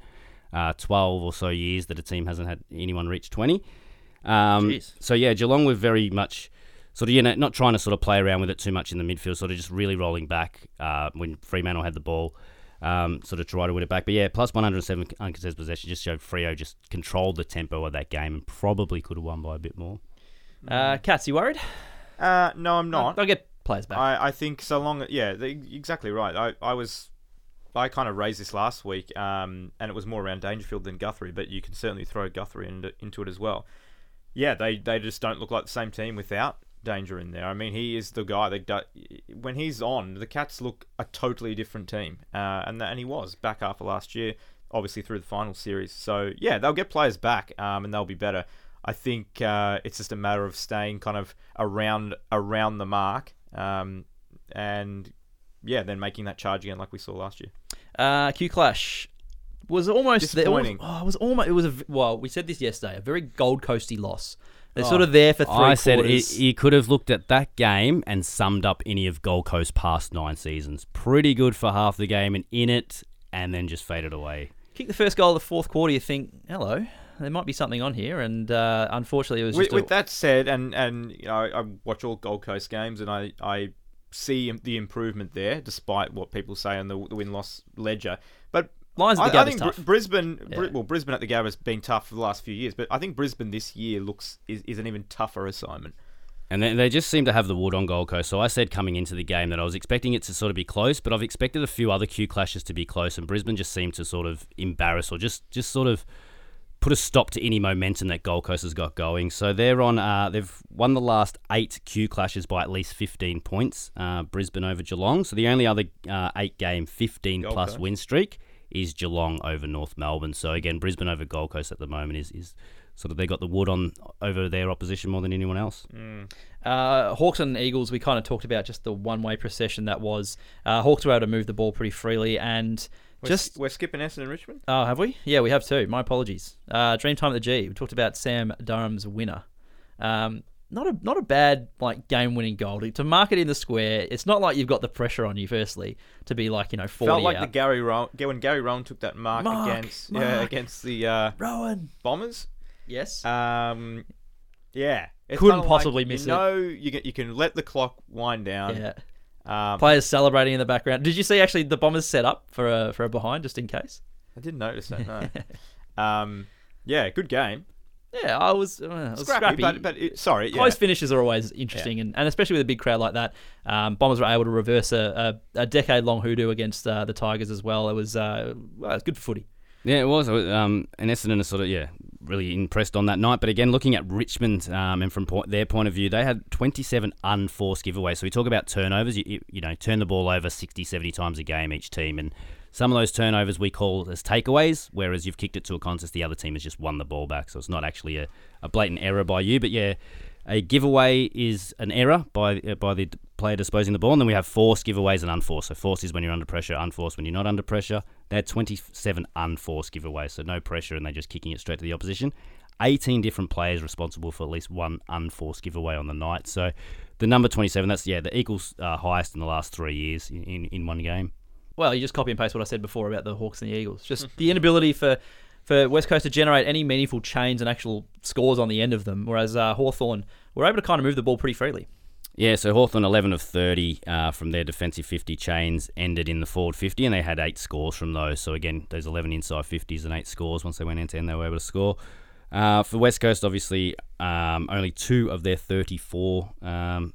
uh, 12 or so years that a team hasn't had anyone reach 20. Um, so yeah, Geelong were very much sort of you know not trying to sort of play around with it too much in the midfield, sort of just really rolling back uh, when Fremantle had the ball, um, sort of try to win it back. But yeah, plus 107 uncontested possession just showed Freo just controlled the tempo of that game and probably could have won by a bit more. Uh, Cats, you worried? Uh, no, I'm not. They'll get players back. I, I think so long. Yeah, they, exactly right. I, I was, I kind of raised this last week, um, and it was more around Dangerfield than Guthrie, but you can certainly throw Guthrie into, into it as well. Yeah, they they just don't look like the same team without Danger in there. I mean, he is the guy that when he's on, the Cats look a totally different team, uh, and that, and he was back of last year, obviously through the final series. So yeah, they'll get players back, um, and they'll be better. I think uh, it's just a matter of staying kind of around around the mark, um, and yeah, then making that charge again like we saw last year. Uh, Q Clash. Was almost there. Disappointing. Oh, it was almost. It was a well. We said this yesterday. A very Gold Coasty loss. They're sort of there for three I said quarters. he, he could have looked at that game and summed up any of Gold Coast's past nine seasons. Pretty good for half the game and in it, and then just faded away. Kick the first goal of the fourth quarter. You think, hello, there might be something on here, and uh, unfortunately, it was With, just a, with that said, and and you know, I, I watch all Gold Coast games, and I I see the improvement there, despite what people say on the, the win loss ledger. But Lions at I, the I Gab think Br- tough. Brisbane, Br- Yeah. well, Brisbane at the Gab has been tough for the last few years, but I think Brisbane this year looks is, is an even tougher assignment. And they, they just seem to have the wood on Gold Coast. So I said coming into the game that I was expecting it to sort of be close, but I've expected a few other Q clashes to be close, and Brisbane just seemed to sort of embarrass or just just sort of put a stop to any momentum that Gold Coast has got going. So they're on. Uh, they've won the last eight Q clashes by at least 15 points. Uh, Brisbane over Geelong. So the only other uh, eight game 15 Gold plus Coast. win streak is Geelong over North Melbourne. So again, Brisbane over Gold Coast at the moment is is sort of they got the wood on over their opposition more than anyone else. Uh, Hawks and Eagles, we kind of talked about just the one-way procession that was. Uh, Hawks were able to move the ball pretty freely, and We're, just we're skipping Essendon and Richmond. oh, have we? Yeah, we have too. My apologies. Uh, Dreamtime at the G. We talked about Sam Durham's winner. Um, not a not a bad like game-winning goal to mark it in the square. It's not like you've got the pressure on you. Firstly, to be like you know forty Felt like out. the Gary Rohan when Gary Rohan took that mark, Mark, against yeah against the uh, Rohan. Bombers. Yes. Um, yeah, It's Couldn't kinda like, possibly miss it. you know, you can, you can let the clock wind down. yeah. Um, Players celebrating in the background. Did you see actually the Bombers set up for a for a behind just in case? I didn't notice that. No. (laughs) um, yeah, good game. Yeah, I was, uh, I was Scrappy, scrappy. but but it, sorry, yeah. Close finishes are always interesting, and, and especially with a big crowd like that. Um, Bombers were able to reverse a, a, a decade long hoodoo against uh, the Tigers as well. It was uh, well, it was good for footy. Yeah, it was. Um, and Essendon is sort of yeah really impressed on that night. But again, looking at Richmond um, and from point, their point of view, they had 27 unforced giveaways. So we talk about turnovers. You, you, you know, turn the ball over 60, 70 times a game each team, and some of those turnovers we call as takeaways. Whereas you've kicked it to a contest, the other team has just won the ball back. So it's not actually a, a blatant error by you. But yeah. A giveaway is an error by uh, by the player disposing the ball, and then we have forced giveaways and unforced. So forced is when you're under pressure, unforced when you're not under pressure. They had 27 unforced giveaways, so no pressure, and they're just kicking it straight to the opposition. 18 different players responsible for at least one unforced giveaway on the night. So the number 27, that's yeah, the equals uh, highest in the last three years in, in, in one game. Well, you just copy and paste what I said before about the Hawks and the Eagles. Just the inability for, for West Coast to generate any meaningful chains and actual scores on the end of them, whereas uh, Hawthorn were able to kind of move the ball pretty freely. Yeah, so Hawthorn 11 of 30 uh, from their defensive 50 chains ended in the forward 50, and they had eight scores from those. So again, those 11 inside 50s and eight scores. Once they went into end, they were able to score. Uh, for West Coast, obviously, um, only two of their 34 um,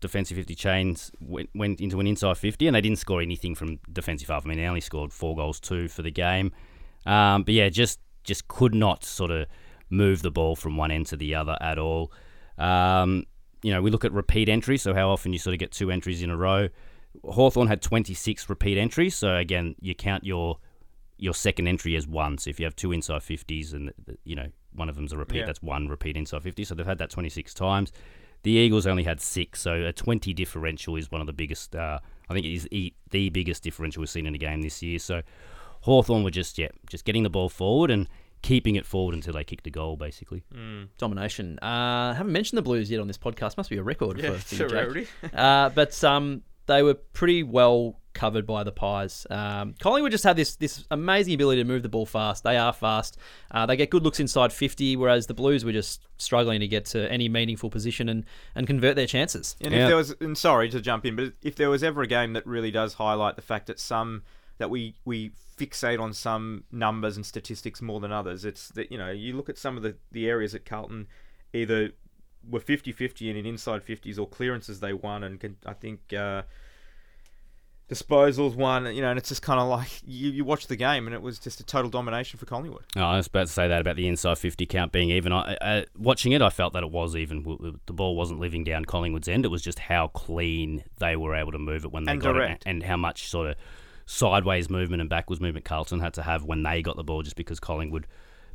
defensive 50 chains went, went into an inside 50, and they didn't score anything from defensive half. I mean, they only scored four goals, two for the game. Um, but yeah, just just could not sort of move the ball from one end to the other at all. Um, you know, we look at repeat entries, so how often you sort of get two entries in a row. Hawthorn had 26 repeat entries, so again, you count your your second entry as one. So if you have two inside 50s and you know one of them's a repeat, Yeah. that's one repeat inside 50. So they've had that 26 times. The Eagles only had six, so a 20 differential is one of the biggest. Uh, I think it is e- the biggest differential we've seen in a game this year. So Hawthorn were just yeah, just getting the ball forward and keeping it forward until they kicked a goal, basically. Domination. Uh, haven't mentioned the Blues yet on this podcast. Must be a record Yeah, for, it's for a you, Jake. rarity. uh, but um, they were pretty well covered by the Pies. Um, Collingwood just had this this amazing ability to move the ball fast. They are fast. Uh, they get good looks inside 50, whereas the Blues were just struggling to get to any meaningful position and, and convert their chances. And Yeah. if there was, and sorry to jump in, but if there was ever a game that really does highlight the fact that some that we we fixate on some numbers and statistics more than others, it's that you know you look at some of the the areas at Carlton, either were 50-50 and in inside 50s or clearances they won, and can, I think. Uh, Disposals one, you know, and it's just kind of like you, you watch the game and it was just a total domination for Collingwood. Oh, I was about to say that about the inside 50 count being even. I, I, watching it, I felt that it was even. The ball wasn't living down Collingwood's end. It was just how clean they were able to move it when they And got direct. it, and how much sort of sideways movement and backwards movement Carlton had to have when they got the ball, just because Collingwood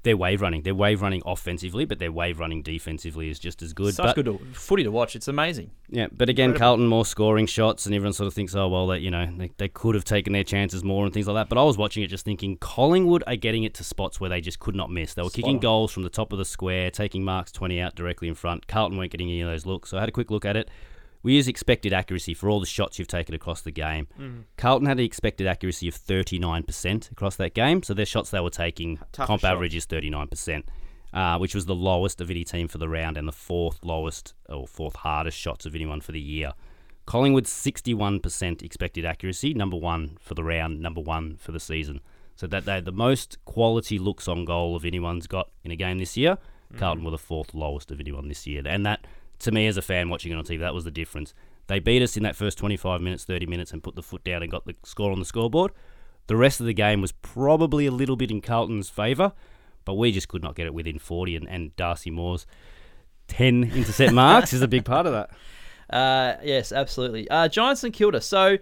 their wave running. Their wave running offensively, but their wave running defensively is just as good. Such but, good to, footy to watch. It's amazing. Yeah, but again, Carlton more scoring shots, and everyone sort of thinks, oh well, that you know they, they could have taken their chances more and things like that. But I was watching it just thinking, Collingwood are getting it to spots where they just could not miss. They were kicking on. goals from the top of the square, taking marks twenty out directly in front. Carlton weren't getting any of those looks, so I had a quick look at it. We use expected accuracy for all the shots you've taken across the game. Mm-hmm. Carlton had an expected accuracy of 39% across that game, so their shots they were taking, Tougher comp shot. average is 39%, uh, which was the lowest of any team for the round and the fourth lowest or fourth hardest shots of anyone for the year. Collingwood 61% expected accuracy, number one for the round, number one for the season. So that they the most quality looks on goal of anyone's got in a game this year. Carlton were the fourth lowest of anyone this year, and that to me as a fan watching it on TV, that was the difference. They beat us in that first 25 minutes, 30 minutes, and put the foot down and got the score on the scoreboard. The rest of the game was probably a little bit in Carlton's favour, but we just could not get it within 40, and, and Darcy Moore's 10 intercept (laughs) marks is a big part of that. Uh, yes, absolutely. Uh, Giants and Kilda. So,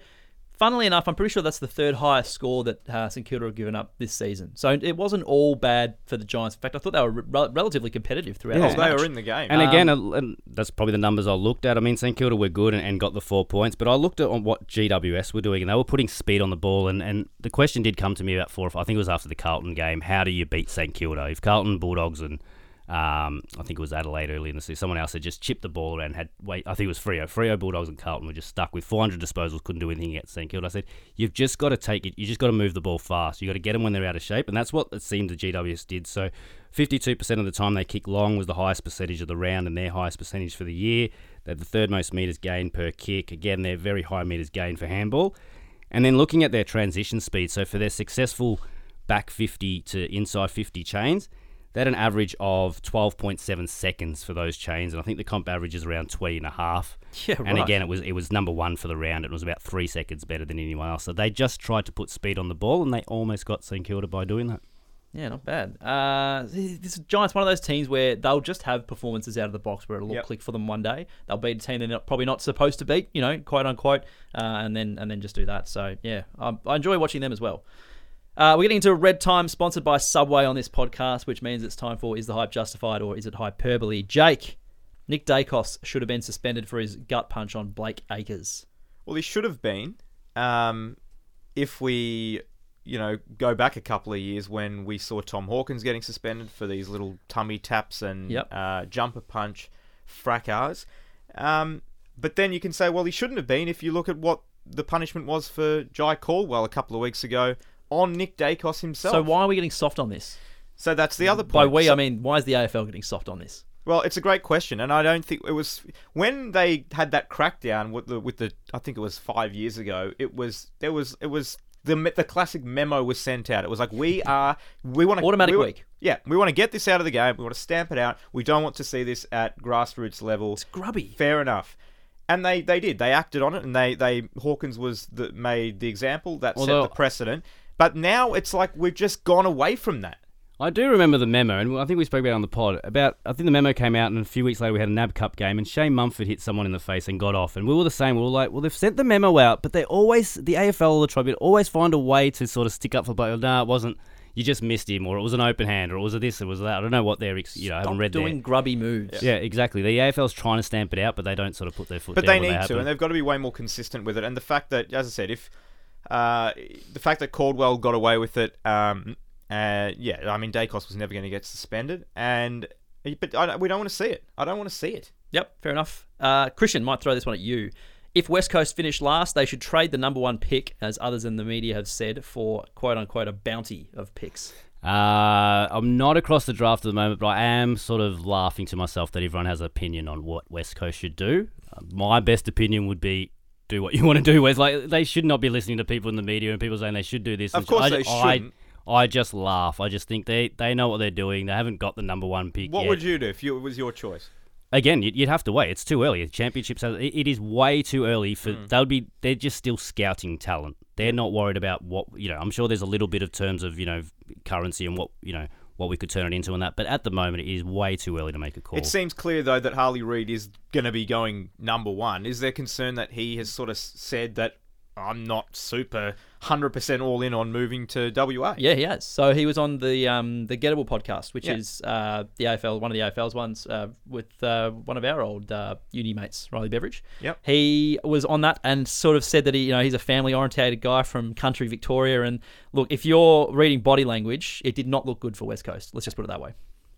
funnily enough, I'm pretty sure that's the third highest score that uh, St Kilda have given up this season. So it wasn't all bad for the Giants. In fact, I thought they were re- relatively competitive throughout. Oh, this they match. were in the game. And again, uh, and that's probably the numbers I looked at. I mean, St Kilda were good and, and got the four points, but I looked at on what GWS were doing, and they were putting speed on the ball. And, and the question did come to me about four. or five- I think it was after the Carlton game. How do you beat St Kilda if Carlton Bulldogs and um, I think it was Adelaide early in the season. Someone else had just chipped the ball around. Had wait, I think it was Freo. Freo Bulldogs and Carlton were just stuck with 400 disposals. Couldn't do anything against St Kilda. I said, you've just got to take it. You just got to move the ball fast. You got to get them when they're out of shape, and that's what it seemed the GWS did. So, 52% of the time they kick long was the highest percentage of the round, and their highest percentage for the year. They're the third most meters gained per kick. Again, they're very high meters gained for handball. And then looking at their transition speed, so for their successful back 50 to inside 50 chains, they had an average of 12.7 seconds for those chains, and I think the comp average is around 20 and a half. (laughs) Yeah, And again, it was it was number one for the round. It was about three seconds better than anyone else. So they just tried to put speed on the ball, and they almost got St Kilda by doing that. Yeah, not bad. Uh, this Giants, one of those teams where they'll just have performances out of the box where it'll all Yep. click for them one day. They'll beat a team they're not, probably not supposed to beat, you know, quote unquote, uh, and then and then just do that. So yeah, um, I enjoy watching them as well. Uh, we're getting into a Red Time, sponsored by Subway on this podcast, which means it's time for Is the Hype Justified or Is it Hyperbole? Jake, Nick Daicos should have been suspended for his gut punch on Blake Acres. Well, he should have been. Um, if we, you know, go back a couple of years when we saw Tom Hawkins getting suspended for these little tummy taps and Yep. uh, jumper punch fracas. Um, but then you can say, well, he shouldn't have been if you look at what the punishment was for Jai Caldwell a couple of weeks ago on Nick Daicos himself. So why are we getting soft on this? So that's the other point. By we, So- I mean, why is the AFL getting soft on this? Well, it's a great question, and I don't think it was when they had that crackdown with the with the I think it was five years ago. It was there was it was the the classic memo was sent out. It was like we are we want to Automatic week. Yeah, we want to get this out of the game. We want to stamp it out. We don't want to see this at grassroots level. It's grubby. Fair enough. And they, they did. They acted on it, and they, they Hawkins was the, made the example that Although- set the precedent. But now it's like we've just gone away from that. I do remember the memo, and I think we spoke about it on the pod. About I think the memo came out, and a few weeks later we had a NAB Cup game, and Shane Mumford hit someone in the face and got off, and we were the same. We were like, well, they've sent the memo out, but they always the AFL or the Tribune always find a way to sort of stick up for. But nah, it wasn't. You just missed him, or it was an open hand, or it was a this, or it was that. I don't know what they're. ex- You know, I haven't read." Stop read doing their- grubby moves. Yeah, exactly. The AFL's trying to stamp it out, but they don't sort of put their foot But down. they when need to, happen. and they've got to be way more consistent with it. And the fact that, as I said, if uh, the fact that Caldwell got away with it, um, uh, yeah, I mean Daicos was never going to get suspended, and but I, we don't want to see it. I don't want to see it. Yep, fair enough. Uh, Christian might throw this one at you. If West Coast finish last, they should trade the number one pick, as others in the media have said, for quote unquote a bounty of picks. Uh, I'm not across the draft at the moment, but I am sort of laughing to myself that everyone has an opinion on what West Coast should do. Uh, my best opinion would be do what (laughs) you want to do. Whereas, like, they should not be listening to people in the media and people saying they should do this. Of course I, they I- shouldn't. I, just laugh. I just think they, they know what they're doing. They haven't got the number one pick What yet. would you do if you, it was your choice? Again, you'd, you'd have to wait. It's too early. The championships, have- it, it is way too early for. Hmm. They'll be. They're just still scouting talent. They're not worried about what you know. I'm sure there's a little bit of terms of you know currency and what you know what we could turn it into and that. But at the moment, it is way too early to make a call. It seems clear though that Harley Reid is going to be going number one. Is there concern that he has sort of said that I'm not super 100% all in on moving to WA. Yeah, he has. So he was on the um, the Gettable podcast, which Yeah. is uh, the AFL, one of the AFL's ones, uh, with uh, one of our old uh, uni mates, Riley Beveridge. Yep. He was on that and sort of said that he, you know, he's a family orientated guy from country Victoria. And look, if you're reading body language, it did not look good for West Coast. Let's just put it that way.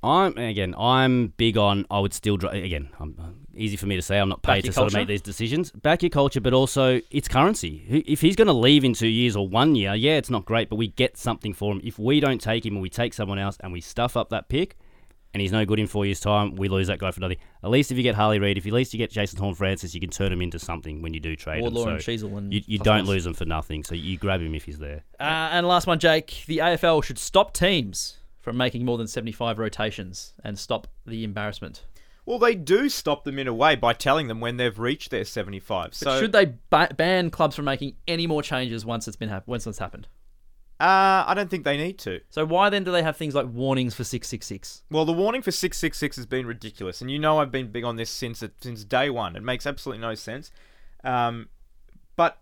I'm again. I'm big on. I would still dri Again, I'm, uh, easy for me to say. I'm not paid to your sort of make these decisions. Back your culture, but also it's currency. If he's going to leave in two years or one year, yeah, it's not great, but we get something for him. If we don't take him and we take someone else and we stuff up that pick, and he's no good in four years' time, we lose that guy for nothing. At least if you get Harley Reid, if you at least you get Jason Horne-Francis, you can turn him into something when you do trade him. Wardlaw and So and you, you don't lose him for nothing. So you grab him if he's there. Uh, and last one, Jake. The AFL should stop teams from making more than 75 rotations and stop the embarrassment. Well, they do stop them in a way by telling them when they've reached their 75. But So should they ba- ban clubs from making any more changes once it's been hap- once it's happened? uh, I don't think they need to. So why then do they have things like warnings for 666? Well, the warning for 666 has been ridiculous, and you know I've been big on this since it, since day one. It makes absolutely no sense. Um, but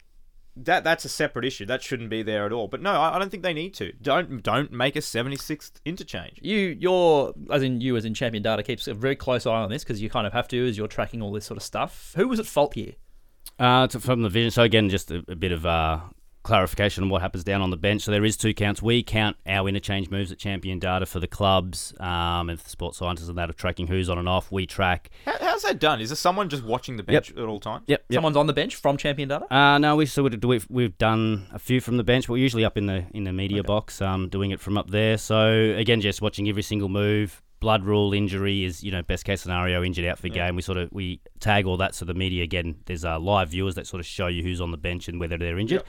that that's a separate issue. That shouldn't be there at all. But no, I, I don't think they need to. Don't don't make a 76th interchange. You, you're, as in you, as in Champion Data, keeps a very close eye on this because you kind of have to as you're tracking all this sort of stuff. Who was at fault here? Uh, from the vision. So again, just a, a bit of uh, clarification on what happens down on the bench. So there is two counts. We count our interchange moves at Champion Data for the clubs um, and for the sports scientists and that of tracking who's on and off. We track. How, how's that done? Is there someone just watching the bench at all times? Yep. yep. Someone's on the bench from Champion Data. Uh, no, we sort of we've, we've done a few from the bench, but we're usually up in the in the media box, um, doing it from up there. So again, just watching every single move. Blood rule injury is you know best case scenario injured out for game. We sort of we tag all that so the media again there's uh, live viewers that sort of show you who's on the bench and whether they're injured.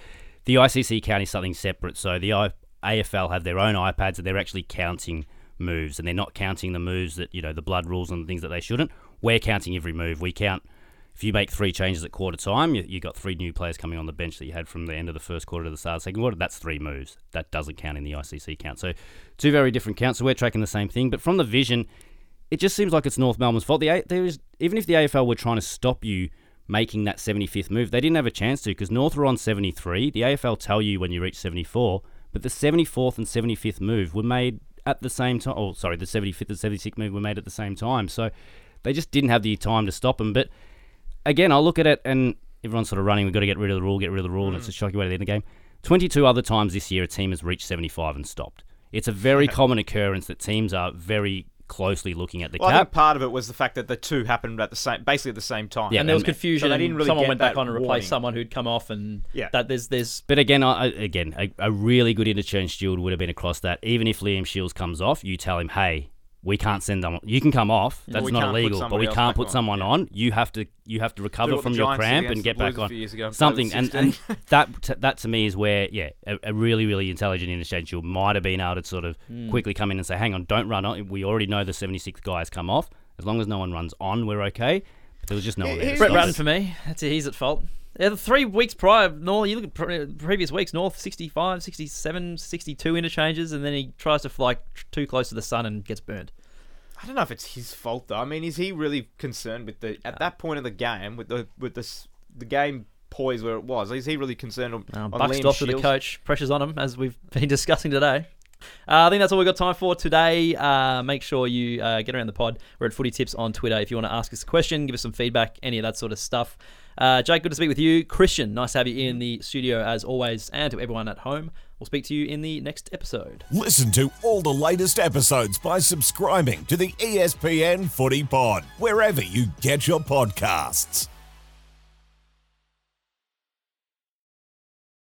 The ICC count is something separate. So the I- AFL have their own iPads and they're actually counting moves and they're not counting the moves that you know the blood rules and things that they shouldn't. We're counting every move. We count if you make three changes at quarter time, you, you got three new players coming on the bench that you had from the end of the first quarter to the start of the second quarter. That's three moves. That doesn't count in the ICC count. So two very different counts. So we're tracking the same thing, but from the vision, it just seems like it's North Melbourne's fault. The there is even if the AFL were trying to stop you making that 75th move, they didn't have a chance to because North were on 73. The AFL tell you when you reach 74, but the 74th and 75th move were made at the same time. Oh, sorry, the 75th and 76th move were made at the same time. So they just didn't have the time to stop them. But again, I look at it and everyone's sort of running. We've got to get rid of the rule, get rid of the rule, and it's mm. a shocking way to end the game. 22 other times this year, a team has reached 75 and stopped. It's a very (laughs) common occurrence that teams are very closely looking at the Well, I think cap. part of it was the fact that the two happened at the same, basically at the same time. Yeah, and there was confusion. so they didn't really someone went back on and replaced someone who'd come off, and Yeah. that there's there's But again, I, I- again, a, a really good interchange steward would have been across that. Even if Liam Shields comes off, you tell him, "Hey, we can't send them. You can come off. That's we not illegal, but we can't put on." someone Yeah. on. You have to you have to recover from your cramp and get back on few years ago. something." And, and (laughs) that t- that to me is where yeah, a, a really really intelligent interchange steward might have been able to sort of Hmm. quickly come in and say, "Hang on, don't run on. We already know the 76th guys come off. As long as no one runs on, we're okay." But there was just no one there. Brett stop Ratten for me. That's it. He's at fault. Yeah, the three weeks prior, North, you look at pre- previous weeks, North 65, 67, 62 interchanges, and then he tries to fly too close to the sun and gets burned. I don't know if it's his fault though. I mean, is he really concerned with the at that point of the game with the with the s- the game poise where it was? Is he really concerned on, Um, on buck stops with the coach. Pressure's on him, as we've (laughs) been discussing today. Uh, I think that's all we've got time for today. Uh, make sure you uh, get around the pod. We're at Footy Tips on Twitter if you want to ask us a question, give us some feedback, any of that sort of stuff. Uh, Jake, good to speak with you. Christian, nice to have you in the studio as always. And to everyone at home, we'll speak to you in the next episode. Listen to all the latest episodes by subscribing to the ESPN Footy Pod, wherever you get your podcasts.